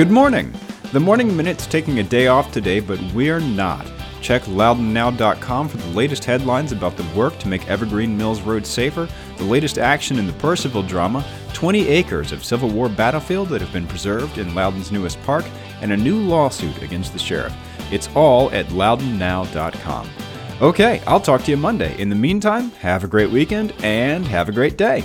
Good morning. The Morning Minute's taking a day off today, but we're not. Check loudounnow.com for the latest headlines about the work to make Evergreen Mills Road safer, the latest action in the Purcellville drama, 20 acres of Civil War battlefield that have been preserved in Loudoun's newest park, and a new lawsuit against the sheriff. It's all at loudounnow.com. Okay, I'll talk to you Monday. In the meantime, have a great weekend and have a great day.